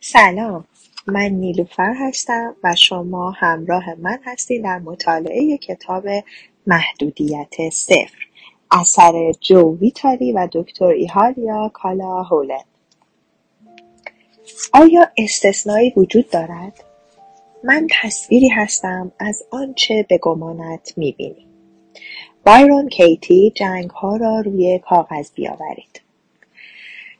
سلام. من نیلوفر هستم و شما همراه من هستید در مطالعه کتاب محدودیت صفر. اثر جو ویتالی و دکتر ایهالیا کالا هولن آیا استثنایی وجود دارد؟ من تصویری هستم از آنچه به گمانت می‌بینی. بایرون کیتی جنگ ها را روی کاغذ بیاورید.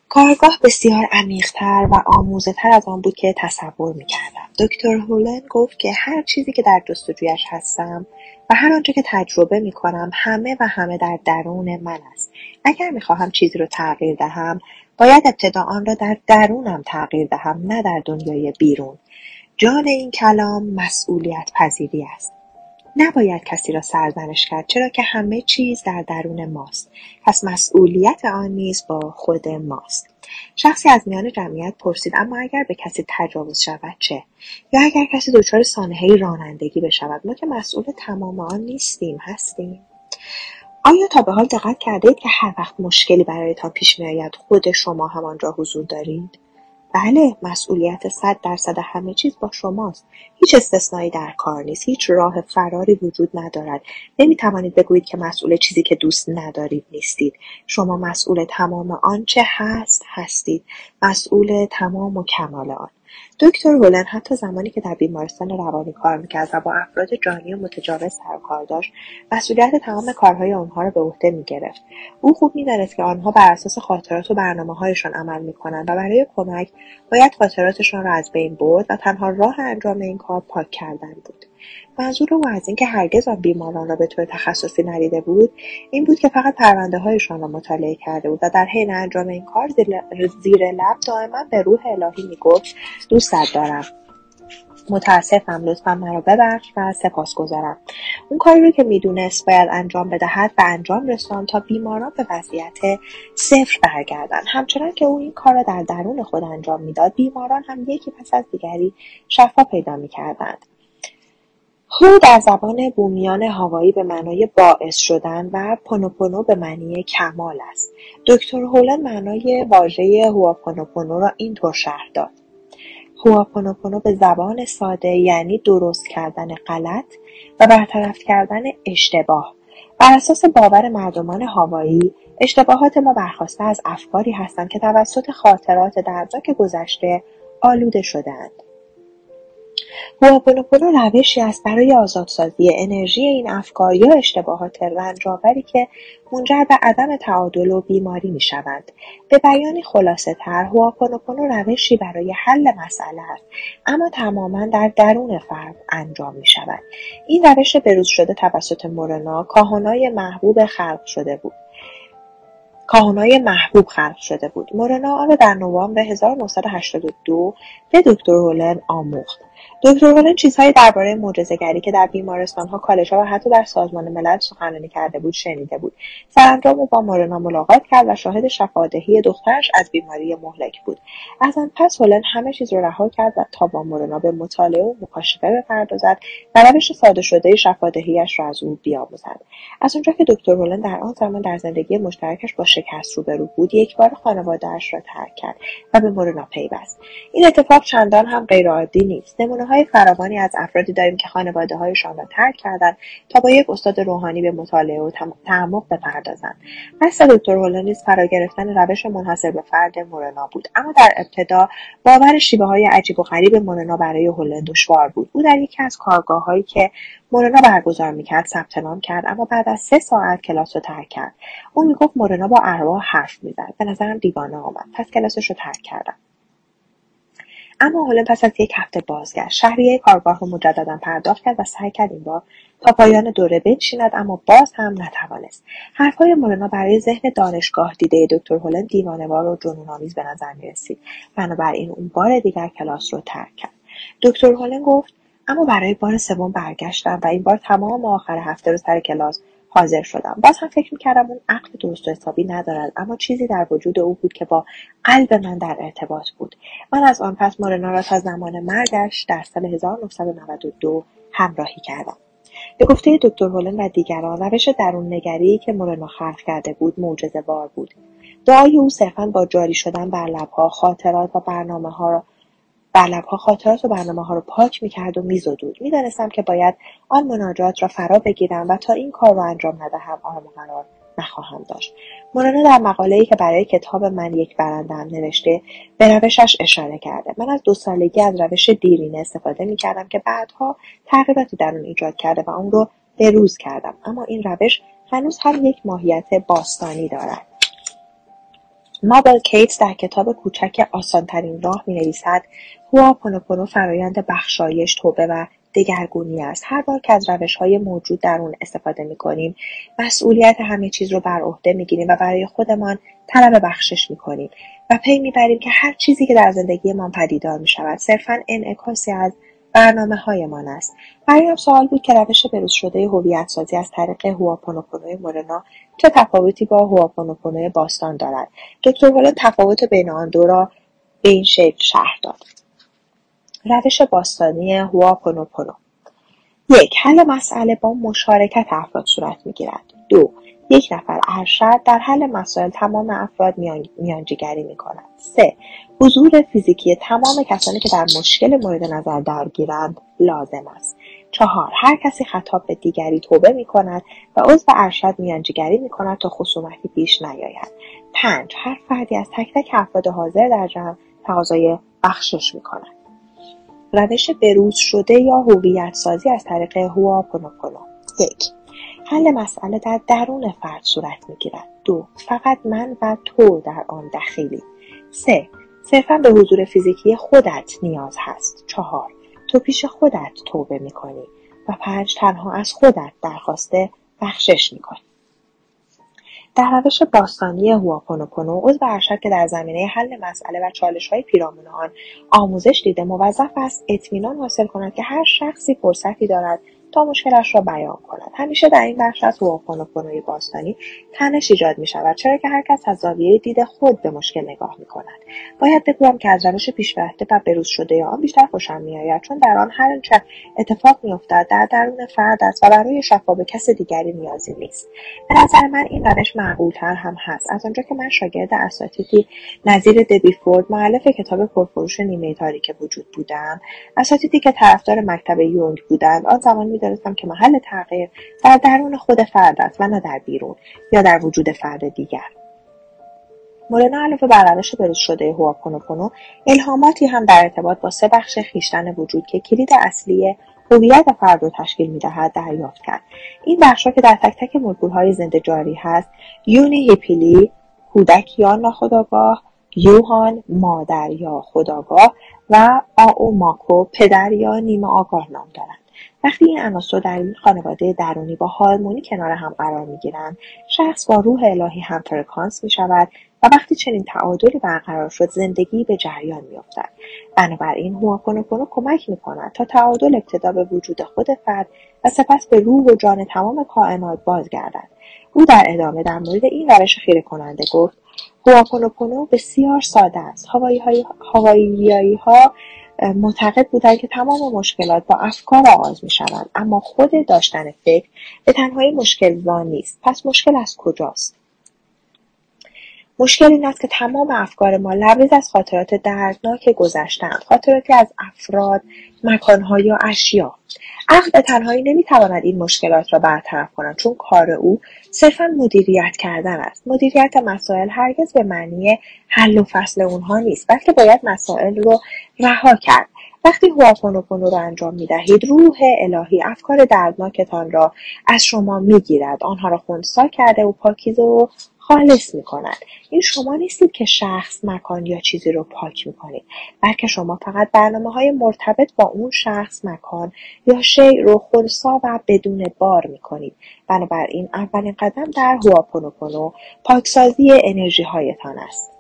کارگاه بسیار عمیقتر و آموزهتر از آن بود که تصور می‌کردم. دکتر هولن گفت که هر چیزی که در جستجویش هستم و هر آنچه که تجربه می‌کنم همه و همه در درون من است. اگر می‌خواهم چیزی رو تغییر دهم باید ابتدا آن را در درونم تغییر دهم نه در دنیای بیرون. جان این کلام مسئولیت پذیری است. نباید کسی را سرزنش کرد چرا که همه چیز در درون ماست. پس مسئولیت آن نیز با خود ماست. شخصی از میان جمعیت پرسید اما اگر به کسی تجاوز شود چه؟ یا اگر کسی دچار سانحهای رانندگی بشود؟ ما که مسئول تمام آن نیستیم هستیم. آیا تا به حال دقت کردید که هر وقت مشکلی برایتان پیش میآید خود شما هم آنجا حضور دارید؟ بله مسئولیت صد درصد همه چیز با شماست. هیچ استثنایی در کار نیست. هیچ راه فراری وجود ندارد. نمی توانید بگویید که مسئول چیزی که دوست ندارید نیستید. شما مسئول تمام آنچه هست هستید. مسئول تمام و کمال آن. دکتر هولن حتی زمانی که در بیمارستان روانی کار می‌کرد و با افراد جانی و متجاوز سر کار داشت مسئولیت تمام کارهای آنها را به عهده می‌گرفت. او خوب می‌دانست که آنها بر اساس خاطرات و برنامههایشان عمل می‌کنند و برای کمک باید خاطراتشان را از بین برد و تنها راه انجام این کار پاک کردن بود. منظور او از اینکه هرگز آن بیماران را به طور تخصصی ندیده بود این بود که فقط هایشان را مطالعه کرده بود و در حین انجام این کار زیر لب دائما به روح الهی می‌گفت دوستت دارم. متاسفم لطفا مرا ببخش و سپاس گذارم. اون کاری رو که می‌دونست باید انجام بدهد و انجام رساند تا بیماران به وضعیت صفر برگردند. همچنان که او این کار را در درون خود انجام می‌داد بیماران هم یکی پس از دیگری شفا پیدا می‌کردند. هو در زبان بومیان هاوایی به معنای باعث شدن و پونوپونو به معنی کمال است. دکتر هولن معنای واژه هواپونوپونو را اینطور شرح داد. هواپونوپونو به زبان ساده یعنی درست کردن غلط و برطرف کردن اشتباه. بر اساس باور مردمان هاوایی اشتباهات ما برخواسته از افکاری هستند که توسط خاطرات دردناک گذشته آلوده شدهاند هوآپونوپونو روشی است برای آزادسازی انرژی این افکار یا اشتباهات رنجآوری که منجر به عدم تعادل و بیماری می‌شوند. به بیانی خلاصهتر هوآپونوپونو روشی برای حل مسئله است اما تماما در درون فرد انجام می شود. این روش بروز شده توسط مورنا کاهنای محبوب خلق شده بود. کاهنای محبوب خلق شده بود. مورنا آن را در نوامبر 1982 به دکتر هولن آموخت. دکتر هولن چیزهایی درباره معجزهگری که در بیمارستانها کالجها و حتی در سازمان ملل سخنرانی کرده بود شنیده بود. سرانجام با مورنا ملاقات کرد و شاهد شفادهی دخترش از بیماری مهلک بود. از آن پس هولن همه چیز را رها کرد و تا با مورنا به مطالعه و مکاشفه بپردازد و روش ساده شده شفادهیاش را از او بیاموزد. از اونجا که دکتر هولن در آن زمان در زندگی مشترکش با شکست روبرو بود یکبار خانوادهاش را ترک کرد و به مورنا پیوست. این اتفاق چندان هم غیرعادی نیست. های فراوانی از افرادی داریم که هایشان را ترک کردند تا با یک استاد روحانی به مطالعه و تعمق بپردازند. قصد دکتر هولن فرا گرفتن روش منحصر به فرد مورنا بود اما در ابتدا باور شیوه های عجیب و غریب مورنا برای هولن دشوار بود. او در یکی از هایی که مورنا برگزار می‌کرد ثبت نام کرد اما بعد از سه ساعت کلاس رو ترک کرد. او می‌گفت مورنا با ارواح حرف می‌زد. به نظرم دیوانه آمد. پس کلاسش رو ترک کردم. اما حالا پس از یک هفته بازگشت شهریه کارگاه رو مجددا پرداخت کرد و سعی کرد این بار تا پایان دوره بنشیند اما باز هم نتوانست. حرفهای مورنا برای ذهن دانشگاه دیده دکتر هولن دیوانهوار و جنونآمیز به نظر می‌رسید. بنابراین اون بار دیگر کلاس رو ترک کرد. دکتر هولن گفت اما برای بار سوم برگشتم و این بار تمام آخر هفته رو سر کلاس حاضر شدم. باز هم فکر می‌کردم اون عقل درست و حسابی ندارد اما چیزی در وجود او بود که با قلب من در ارتباط بود. من از آن پس مورنا را تا زمان مرگش در سال 1992 همراهی کردم. به گفته دکتر هولن و دیگران روش درون نگری که مورنا خلق کرده بود معجزه بار بود. دعای او صرفا با جاری شدن بر لبها خاطرات و برنامه ها را بر لبها خاطرات و برنامه ها رو پاک می‌کرد و میزدود می‌دانستم که باید آن مناجات را فرا بگیرم و تا این کار را انجام ندهم آرام قرار نخواهم داشت. مولانا در مقاله‌ای که برای کتاب من یک برندم نوشته به روشش اشاره کرده. من از دو سالگی از روش دیرینه استفاده می‌کردم که بعدها تغییراتی در اون ایجاد کرده و اون رو روز کردم. اما این روش هنوز هم یک ماهیت باستانی دارد. مابل کیتس در کتاب کوچک آسانترین راه می نویسد هواپونوپونو فرایند بخشایش توبه و دگرگونی است. هر بار که از روش های موجود در اون استفاده می کنیم مسئولیت همه چیز رو بر عهده می گیریم و برای خودمان طلب بخشش می کنیم و پی می بریم که هر چیزی که در زندگیمان پدیدار می شود صرفا انعکاسی از برنامه هایمان است. برایم سوال بود که روش بروز شده هویت سازی از طریق هواپونوپونوی مورنا چه تفاوتی با هواپونوپونوی باستان دارد؟ دکتر والا تفاوت بین آن دو را به این شکل شرح داد. روش باستانی هواپونوپونو یک حل مسئله با مشارکت افراد صورت می‌گیرد. دو یک نفر ارشد در حل مسائل تمام افراد میانجیگری می کند. سه حضور فیزیکی تمام کسانی که در مشکل مورد نظر درگیرند لازم است. چهار هر کسی خطاب به دیگری توبه می کند و عضو ارشد میانجیگری می کند تا خصومتی پیش نیاید. پنج هر فردی از تک تک افراد حاضر در جمع تقاضای بخشش می کند. روش بروز شده یا هویت سازی از طریق هواپونوپونو یک حل مسئله در درون فرد صورت می‌گیرد. دو فقط من و تو در آن دخیلی. سه صرفا به حضور فیزیکی خودت نیاز هست. چهار تو پیش خودت توبه می‌کنی و پنج تنها از خودت درخواست بخشش می‌کنی. در روش باستانی هواپونوپونو عضو ارشد که در زمینه حل مسئله و چالش های پیرامون آن آموزش دیده موظف است اطمینان حاصل کند که هر شخصی فرصتی دارد تا مشکلش را بیان کند. همیشه در این بخش از هواپونوپونوی باستانی تنش ایجاد می شود چرا که هرکس از زاویه دید خود به مشکل نگاه می کند باید بگویم که از روش پیشرفته و بروز شده آن بیشتر خوشم میآید چون در آن هر آنچه اتفاق میافتد در درون فرد است و برای شفا به کس دیگری نیازی نیست. به نظر من این روش معقولتر هم هست. از آنجا که من شاگرد اساتیدی نظیر دبی فورد معلف کتاب پرفروش نیمه تاریک وجود بودم. اساتیدی که طرفدار مکتب یونگ بودند آن زمان می‌دانستم که محل تغییر در درون خود فرد است و نه در بیرون یا در وجود فرد دیگر. مولانا علاوه بر روش بروز شده هواپونوپونو الهاماتی هم در ارتباط با سه بخش خیشتن وجود که کلید اصلی هویت فرد رو تشکیل می‌دهد دریافت کرد. این بخشها که در تک تک های زنده جاری هست یونی هیپیلی کودک یا ناخداگاه یوهان مادر یا خداگاه و آو ماکو پدر یا نیمه آگاه نام دارند. وقتی این عناصر در این خانواده درونی با هارمونی کنار هم قرار می‌گیرند شخص با روح الهی هم فرکانس می شود و وقتی چنین تعادلی برقرار شد زندگی به جریان میافتد. بنابراین هواپونوپونو کمک می‌کند تا تعادل ابتدا به وجود خود فرد و سپس به روح و جان تمام کائنات بازگردد. او در ادامه در مورد این روش خیره کننده گفت هواپونوپونو بسیار ساده است. هوایی ها معتقد بودند که تمام مشکلات با افکار آغاز می شوند اما خود داشتن فکر به تنهایی مشکل زان نیست. پس مشکل از کجاست؟ مشکل این است که تمام افکار ما لبریز از خاطرات دردناک گذشتند خاطراتی از افراد مکانها یا اشیا. عقل به تنهایی نمی‌تواند این مشکلات را برطرف کند چون کار او صرفا مدیریت کردن است. مدیریت مسائل هرگز به معنی حل و فصل اونها نیست بلکه باید مسائل رو رها کرد. وقتی هواپونوپونو را انجام می دهید روح الهی افکار دردناکتان را از شما می گیرد آنها را خونسا کرده و پاکیزه و خالص می کند. این شما نیستید که شخص مکان یا چیزی رو پاک می کنید بلکه شما فقط برنامه های مرتبط با اون شخص مکان یا شیء رو خونسا و بدون بار می کنید بنابراین اولین قدم در هواپونوپونو پاکسازی انرژی هایتان است.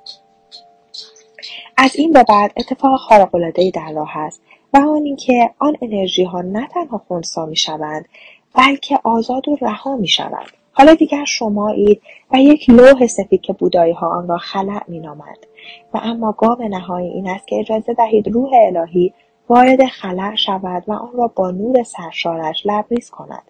از این به بعد اتفاق خارق‌العادهای در راه است و آن اینکه آن انرژی ها نه تنها خونسا می شوند بلکه آزاد و رها می شوند حالا دیگر شمایید و یک لوح سفید که بودایی ها آن را خلع مینامند. و اما گام نهایی این است که اجازه دهید روح الهی وارد خلع شود و آن را با نور سرشارش لبریز کند.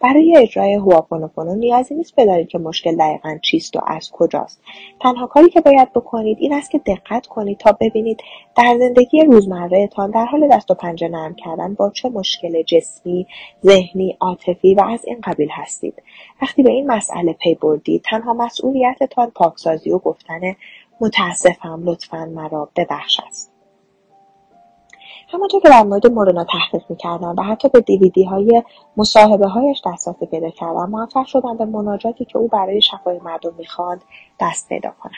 برای اجرای هواپونوپونو نیازی نیست بدانید که مشکل دقیقا چیست و از کجاست. تنها کاری که باید بکنید این است که دقت کنید تا ببینید در زندگی روزمرهتان در حال دست و پنجه نرم کردن با چه مشکل جسمی ذهنی عاطفی و از این قبیل هستید. وقتی به این مسئله پی بردید تنها مسئولیتتان پاکسازی و گفتن متاسفم لطفا مرا ببخش است همانطور که در مورد مورونا تحقیق می‌کردم و حتی به دیویدی های مصاحبه هایش دسترسی پیدا کردم موفق شدم به مناجاتی که او برای شفای مردم می‌خواند دست پیدا کنم.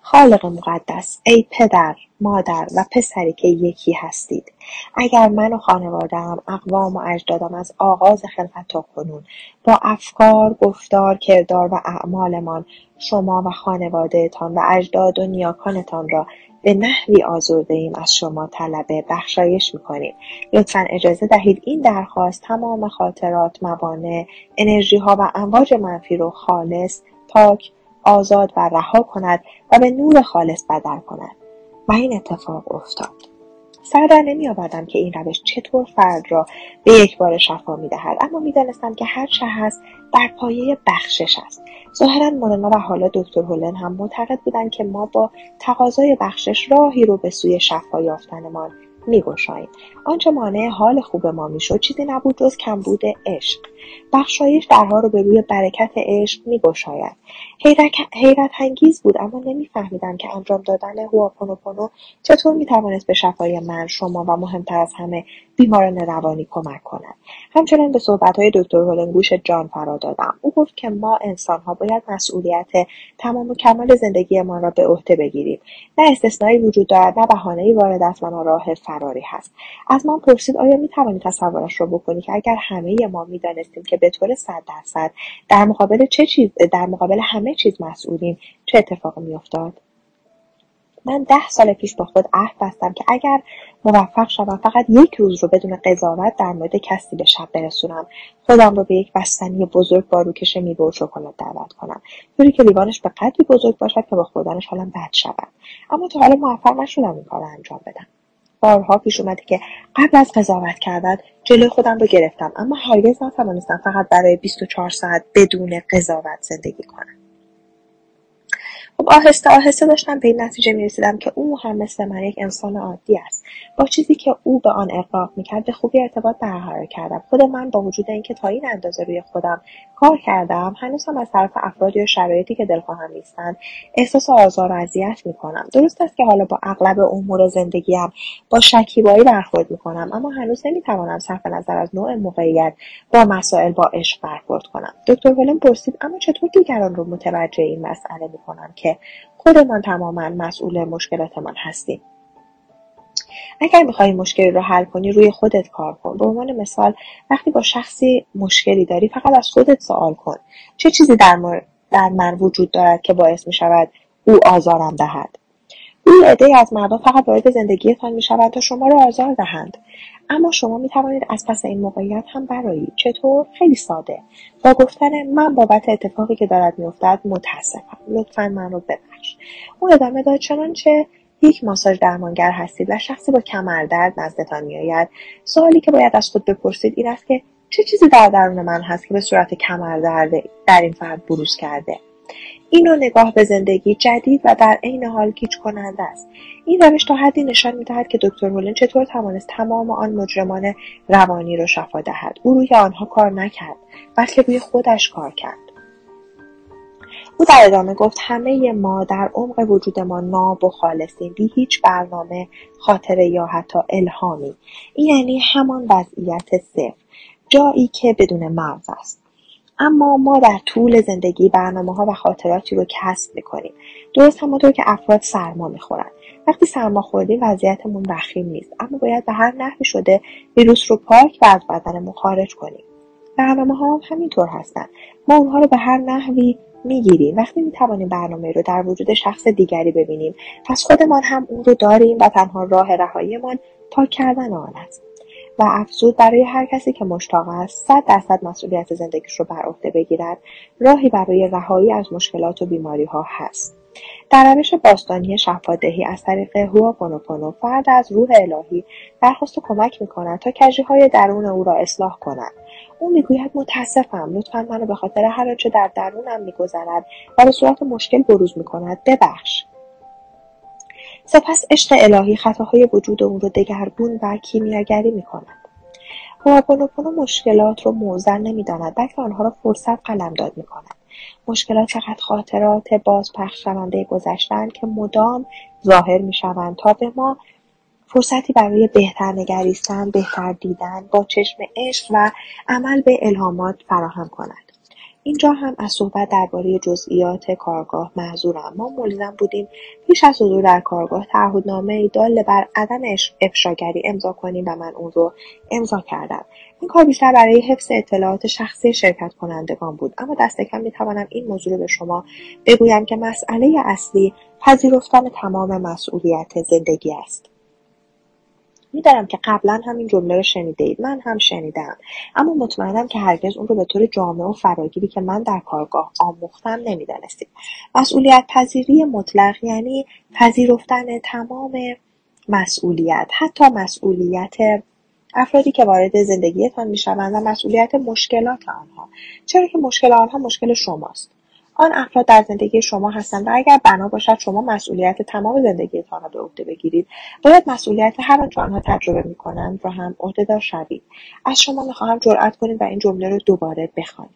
خالق مقدس ای پدر مادر و پسری که یکی هستید. اگر من و خانوادهام اقوام و اجدادم از آغاز خلقت تا کنون با افکار گفتار کردار و اعمالمان شما و خانوادهتان و اجداد و نیاکانتان را به نحوی ایم از شما طلب بخشایش می‌کنیم. لطفا اجازه دهید این درخواست تمام خاطرات موانع ها و امواج منفی رو خالص پاک آزاد و رها کند و به نور خالص بدل کند. و این اتفاق افتاد. سر در نمیآوردم که این روش چطور فرد را به یک بار شفا می‌دهد اما می‌دانستم که هر چه هست بر پایه بخشش است. ظاهرا مولانا و حالا دکتر هولن هم معتقد بودند که ما با تقاضای بخشش راهی رو به سوی شفا یافتنمان میگشاییم آنچه مانع حال خوب ما می‌شد چیزی نبود جز کمبود عشق. بخشایش درها رو به روی برکت عشق میگشاید. حیرت انگیز بود اما نمیفهمیدم که انجام دادن هواپونوپونو چطور می‌توانست به شفای من شما و مهمتر از همه بیماران روانی کمک کند. همچنان به صحبتهای دکتر هولن گوش جان فرا دادم. او گفت که ما انسانها باید مسئولیت تمام و کمال زندگیمان را به عهده بگیریم. نه استثنایی وجود دارد نه بهانهای وارد است و راه فراری هست. از من پرسید آیا می‌توانی تصورش را بکنی که اگر همه ما می‌دانستیم که به طور صد درصد در مقابل چه چیز در مقابل همه چیز مسئولیم چه اتفاقی میافتاد؟ من ده سال پیش با خود عهد بستم که اگر موفق شوم فقط یک روز رو بدون قضاوت در مورد کسی به شب برسونم. خودم رو به یک بستنی بزرگ با روکش میوه و شکلات دعوت کنم. طوری که لیوانش به قدری بزرگ باشد که با خوردنش حالم بد شود. اما تا حالا موفق نشدم این کار رو انجام بدم. بارها پیش اومده که قبل از قضاوت کردن جلوی خودم رو گرفتم. اما هرگز نتوانستم فقط برای 24 ساعت بدون قضاوت زندگی کنم. خب آهسته آهسته داشتم به این نتیجه می‌رسیدم که او هم مثل من یک انسان عادی است. با چیزی که او به آن اقراق می‌کرد به خوبی ارتباط برقرار کردم. خود من با وجود اینکه تا این اندازه روی خودم کار کردم هنوزم از طرف افراد یا شرایطی که دلخواهم نیستند احساس آزار و اذیت می‌کنم. درست است که حالا با اغلب امور زندگیم با شکیبایی برخورد می‌کنم اما هنوز نمی‌توانم صرف نظر از نوع موقعیت با مسائل با عشق برخورد کنم. دکتر ولم پرسید اما چطور دیگران رو متوجه این مسئله می‌کنم که خودمان تماما مسئول مشکلاتمان هستیم. اگر می‌خوای مشکلی رو حل کنی روی خودت کار کن. به عنوان مثال وقتی با شخصی مشکلی داری فقط از خودت سوال کن. چه چیزی در, در من وجود دارد که باعث می‌شود او آزارم دهد؟ این عده از مردم فقط وارد زندگیتان می‌شوند تا شما را آزار دهند. اما شما می توانید از پس این موقعیت هم برایید چطور؟ خیلی ساده. با گفتن من بابت اتفاقی که دارد میافتد متاسفم. لطفا من رو ببخش. او ادامه داد چنانچه یک ماساژ درمانگر هستید و شخصی با کمردرد نزدتان میآید. سوالی که باید از خود بپرسید این است که چه چیزی در درون من هست که به صورت کمردرد در این فرد بروز کرده؟ این نگاه به زندگی جدید و در عین حال گیج کننده است. این روش تا حدی نشان می‌دهد که دکتر هولن چطور توانست تمام آن مجرمان روانی را شفا دهد. او روی آنها کار نکرد بلکه روی خودش کار کرد. او در ادامه گفت همه ما در عمق وجود ما ناب و خالصیم بی هیچ برنامه خاطره یا حتی الهامی. این یعنی همان وضعیت صفر. جایی که بدون مرز است. اما ما در طول زندگی برنامه ها و خاطراتی رو کسب می‌کنیم. درست همانطور که افراد سرما می‌خورند وقتی سرما خوردیم وضعیتمون وخیم نیست. اما باید به هر نحوی شده ویروس رو پاک و از بدنمون خارج کنیم. برنامه ها هم همینطور هستند ما اونها رو به هر نحوی می‌گیریم. وقتی می‌توانیم برنامه رو در وجود شخص دیگری ببینیم پس خودمان هم اون رو داریم و تنها راه رهاییمان پاک کردن آن است. و افزود برای هر کسی که مشتاق است صد درصد مسئولیت زندگیش رو بر عهده بگیرد. راهی برای رهایی از مشکلات و بیماری ها هست. در روش باستانی شفادهی از طریق هواپونوپونو فرد از روح الهی درخواست کمک می‌کند تا های درون او را اصلاح کند. او می‌گوید متاسفم لطفا منو به خاطر هر آنچه در درونم میگذرد و به صورت مشکل بروز می‌کند. ببخش. سپس عشق الهی خطاهای وجود او را دگرگون و کیمیاگری می‌کند. هواپونوپونو مشکلات رو موزل نمی‌داند بلکه آنها را فرصت قلمداد می‌کند. مشکلات چقدر خاطرات بازپخش شونده گذشتن که مدام ظاهر می‌شوند تا به ما فرصتی برای بهتر نگریستن بهتر دیدن با چشم عشق و عمل به الهامات فراهم کند. اینجا هم از صحبت درباره جزئیات کارگاه معذورم ما ملزم بودیم. پیش از حضور در کارگاه تعهدنامه دال بر عدم افشاگری امضا کنیم و من اون رو امضا کردم. این کار بیشتر برای حفظ اطلاعات شخصی شرکت کنندگان بود. اما دست کم می‌توانم این موضوع رو به شما بگویم که مسئله اصلی پذیرفتن تمام مسئولیت زندگی است. می‌دانم که قبلا هم این جمله رو شنیده اید. من هم شنیدم. اما مطمئنم که هرگز اون رو به طور جامع و فراگیری که من در کارگاه آموختم نمی‌دانستید. مسئولیت پذیری مطلق یعنی پذیرفتن تمام مسئولیت حتی مسئولیت افرادی که وارد زندگیتان می‌شوند و مسئولیت مشکلات آنها. چرا که مشکل آنها مشکل شماست. آن افراد در زندگی شما هستند و اگر بنا باشد شما مسئولیت تمام زندگیتان را به عهده بگیرید. باید مسئولیت هر آنچه آنها تجربه می‌کنند را هم عهدهدار شوید. از شما می‌خواهم جرأت کنید و این جمله را دوباره بخوانید.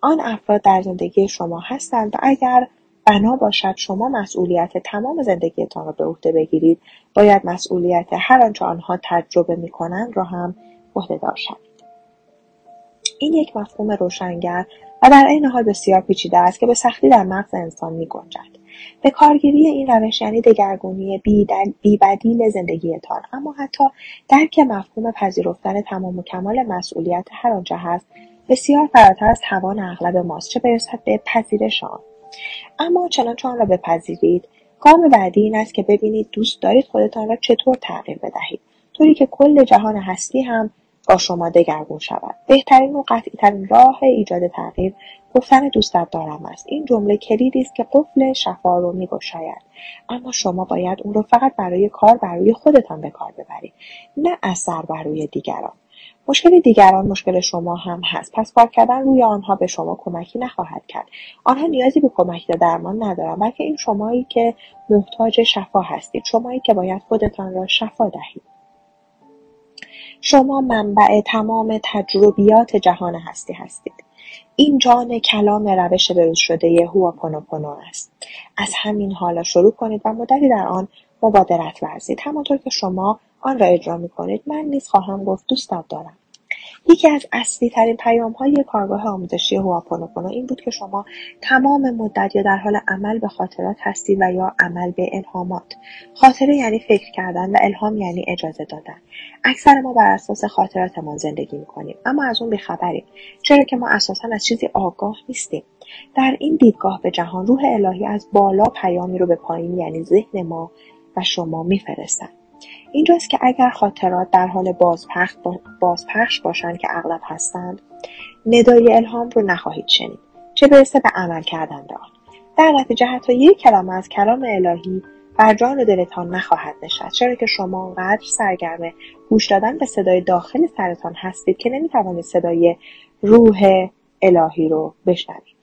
آن افراد در زندگی شما هستند و اگر بنا باشد شما مسئولیت تمام زندگیتان را به عهده بگیرید باید مسئولیت هر آنچه آنها تجربه می‌کنند را هم عهدهدار شوید. این یک مفهوم روشنگر و در عین حال بسیار پیچیده است که به سختی در مغز انسان میگنجد. به کارگیری این روش یعنی دگرگونی بیبدیل زندگیتان اما حتی درک مفهوم پذیرفتن تمام و کمال مسئولیت هر آنچه هست بسیار فراتر از توان اغلب ماست چه برسد به پذیرش آن. اما چنانچه آن را بپذیرید گام بعدی این است که ببینید دوست دارید خودتان را چطور تغییر بدهید. طوری که کل جهان هستی هم با شما دگرگون شود. بهترین و قطعیترین راه ایجاد تغییر گفتن دوستت دارم است. این جمله کلیدی است که قفل شفا رو میگشاید. اما شما باید اون رو فقط برای کار برای خودتان به کار ببرید. نه اثر بر روی دیگران. مشکل دیگران مشکل شما هم هست. پس کار کردن روی آنها به شما کمکی نخواهد کرد. آنها نیازی به کمک یا درمان ندارند بلکه این شمایی که محتاج شفا هستید. شمایی که باید خودتان را شفا دهید. شما منبع تمام تجربیات جهان هستی هستید. این جان کلام روش بروز شده هواپونوپونو است. از همین حالا شروع کنید و مدتی در آن مبادرت ورزید. همانطور که شما آن را اجرا می کنید من نیز خواهم گفت دوستت دارم. یکی از اصلی ترین پیام های کارگاه آموزشی هواپونوپونو این بود که شما تمام مدت یا در حال عمل به خاطرات هستید و یا عمل به الهامات. خاطره یعنی فکر کردن و الهام یعنی اجازه دادن. اکثر ما بر اساس خاطراتمان زندگی می‌کنیم اما از اون بیخبریم. چرا که ما اساسا از چیزی آگاه نیستیم. در این دیدگاه به جهان روح الهی از بالا پیامی رو به پایین یعنی ذهن ما و شما میفرستند اینجاست که اگر خاطرات در حال بازپخش, باشند که اغلب هستند ندای الهام رو نخواهید شنید چه برسه به عمل کردن به آن. در نتیجه حتی یک کلمه از کلام الهی بر جان و دلتان نخواهد نشست چرا که شما آنقدر سرگرم گوش دادن به صدای داخل سرتان هستید که نمی‌توانید صدای روح الهی رو بشنوید.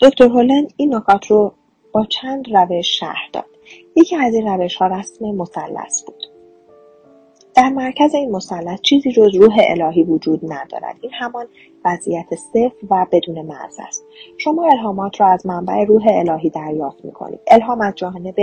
دکتر هولند این نکات رو با چند روش شرح داد. یکی از این ها رسم مثلث بود. در مرکز این مثلث چیزی جز روح الهی وجود ندارد. این همان وضعیت صفر و بدون مرز است. شما الهامات را از منبع روح الهی دریافت می کنید الهام از جانب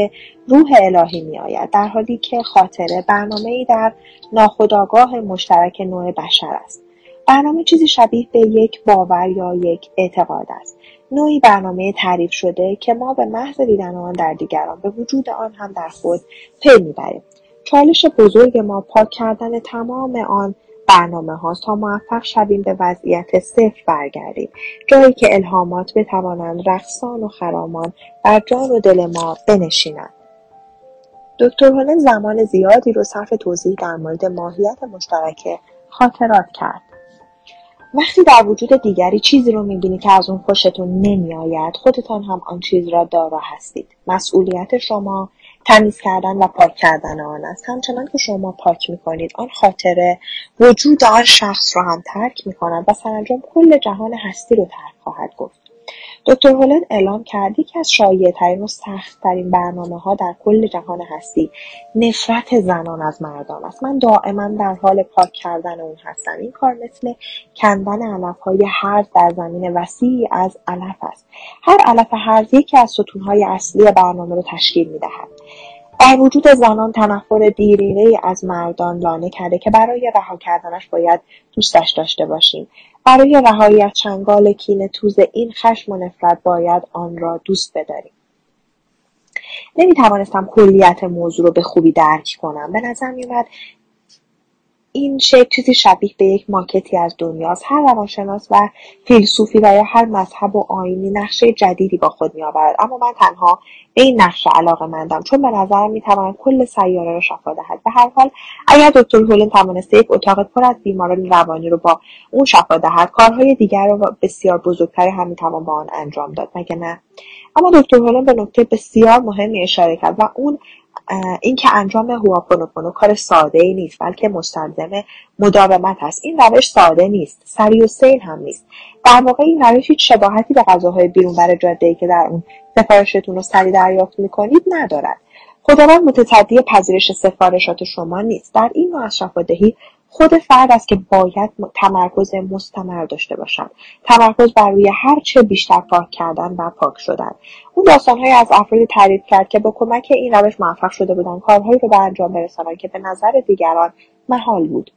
روح الهی می آید در حالی که خاطره برنامه ای در ناخودآگاه مشترک نوع بشر است. برنامه چیزی شبیه به یک باور یا یک اعتقاد است. نوعی برنامه تعریف شده که ما به محض دیدن آن در دیگران به وجود آن هم در خود پی می‌بریم. چالش بزرگ ما پاک کردن تمام آن برنامه هاست تا موفق شویم به وضعیت صفر برگردیم. جایی که الهامات بتوانند رقصان و خرامان بر جان و دل ما بنشینند. دکتر هولن زمان زیادی رو صرف توضیح در مورد ماهیت مشترک خاطرات کرد. وقتی در وجود دیگری چیزی رو می‌بینی که از اون خوشتون نمیآید خودتان هم آن چیز را دارا هستید. مسئولیت شما تمیز کردن و پاک کردن آن است. همچنان که شما پاک می‌کنید آن خاطره وجود آن شخص را هم ترک می‌کند و سرانجام کل جهان هستی رو ترک خواهد گفت. دکتر هولن اعلام کرد یکی از ترین و سختترین برنامه ها در کل جهان هستی. نفرت زنان از مردان است. من دائما در حال پاک کردن اون هستم. این کار مثل کندن علف های هرز در زمین وسیعی از علف است. هر علف هرز یکی از ستونهای اصلی برنامه رو تشکیل می‌دهد. در وجود زنان تنفر دیرینه از مردان لانه کرده که برای رها کردنش باید دوستش داشته باشیم. برای رهایی از چنگال کینه توز این خشم و نفرت باید آن را دوست بداریم. نمی توانستم کلیت موضوع رو به خوبی درک کنم. به نظر می اومد این شکل چیزی شبیه به یک ماکتی از دنیاست. هر روانشناس و فیلسوفی و یا هر مذهب و آینی نقشه جدیدی با خود میآورد. اما من تنها به این نقشه علاقه مندم چون به نظرم می‌تواند کل سیاره را شفا دهد. به هر حال اگر دکتر هولن توانسته یک اتاق پر از بیماران روانی رو با اون شفا دهد کارهای دیگر رو بسیار بزرگتری هم می‌توان با آن انجام داد مگه نه؟ اما دکتر هولن به نکته بسیار مهمی اشاره کرد و اون اینکه انجام هواپونوپونو کار ساده ای نیست بلکه مستلزم مداومت است. این روش ساده نیست سری و سیل هم نیست. در واقع این روش هیچ شباهتی به غذاهای بیرون بر جاده ای که در اون سفارشتون رو سری دریافت می‌کنید ندارد. خداوند متصدی پذیرش سفارشات شما نیست. در این نوع از خود فرد است که باید تمرکز مستمر داشته باشد. تمرکز بر روی هر چه بیشتر پاک کردن و پاک شدن. اون داستانهایی از افرادی تعریف کرد که با کمک این روش موفق شده بودند کارهایی رو به انجام برسانند که به نظر دیگران محال بود.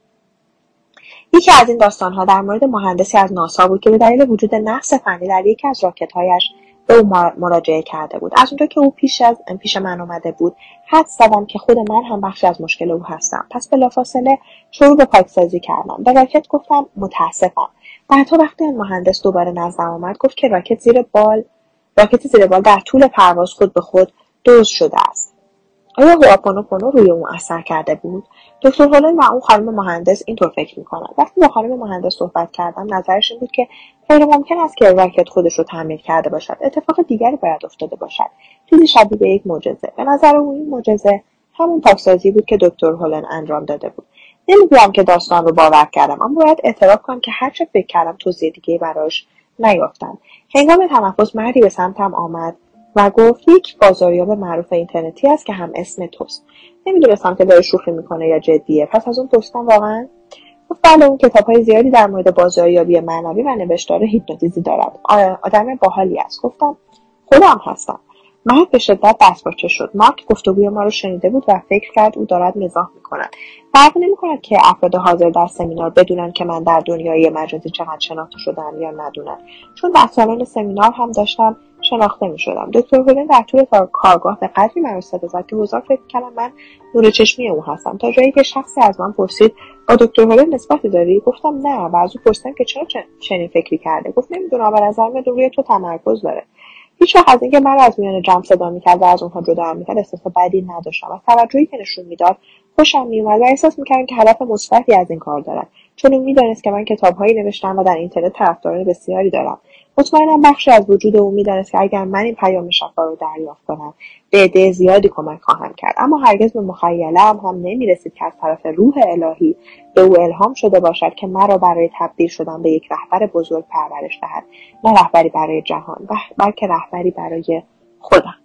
یکی از این داستانها در مورد مهندسی از ناسا بود که به دلیل وجود نقص فنی در یکی از راکتهایش به او مراجعه کرده بود. از اونجا که او پیش از پیش من اومده بود حد زدم که خود من هم بخشی از مشکل او هستم. پس بلافاصله شروع به پاکسازی کردم. به راکت گفتم متاسفم. بعدها وقتی این مهندس دوباره نزدم آمد گفت که راکت زیر بال راکت زیر بال در طول پرواز خود به خود دوز شده است. آیا هواپونوپونو روی اون اثر کرده بود؟ دکتر هولن و اون خانم مهندس اینطور فکر می‌کنن. وقتی با خانم مهندس صحبت کردم نظرش این بود که غیر ممکن است که راکت خودش رو تعمیر کرده باشد. اتفاق دیگری باید افتاده باشد. چیزی شبیه به یک معجزه. به نظر او این معجزه همون پاکسازی بود که دکتر هولن انجام داده بود. نمی‌گویم که داستان رو باور کردم اما باید اعتراف کنم که هرچه فکر کردم توضیح دیگه براش نیافتم. هنگام تنفس مردی به سمتم آمد. و گفت یک بازاریاب معروف اینترنتی است که هم اسم توست. نمی‌دونستم که داره شوخی می‌کنه یا جدیه. پس از اون پرسیدم واقعا؟ گفت بله اون کتاب های زیادی در مورد بازاریابی معنوی و نوشتار هیپنوتیزی دارد آدم باحالی است. گفتم خودم هستم. مرد به شدت دستپاچه شد. مارک گفتگوی ما رو شنیده بود و فکر کرد او دارد مزاح می‌کند. فرق نمی‌کند که افراد حاضر در سمینار بدونن که من در دنیای مجازی چقدر شناخته شدم یا ندونن چون در سالن سمینار هم داشتم شناخته می شدم دکتر هولن در طول کارگاه به قدری مرا صدا زد که حضار فکر کردم من نور چشمی او هستم. تا جایی که شخصی از من پرسید با دکتر هولن نسبتی داری؟ گفتم نه. و از او پرسیدم که چرا چنین فکری کرده؟ گفت نمی‌دونم به نظر میاد روی تو تمرکز داره. هیچ وقت از اینکه من از میان جمع صدا می‌کرد و از اونها جدا می‌کرد احساس بدی نداشتم. از توجهی که نشون می‌داد خوشم میومد و احساس می‌کردم که هدف مثبتی از این کار دارد چون او می‌دانست که من کتابهایی نوشتم و در اینترنت طرفداران بسیاری دارم. مطمئنم بخشی از وجود او می‌دانست که اگر من این پیام شفا رو دریافت کنم به عده زیادی کمک خواهم کرد. اما هرگز به مخیله هم, هم نمی‌رسید که از طرف روح الهی به او الهام شده باشد که مرا برای تبدیل شدن به یک رهبر بزرگ پرورش دهد نه رهبری برای جهان بلکه رهبری برای خودم.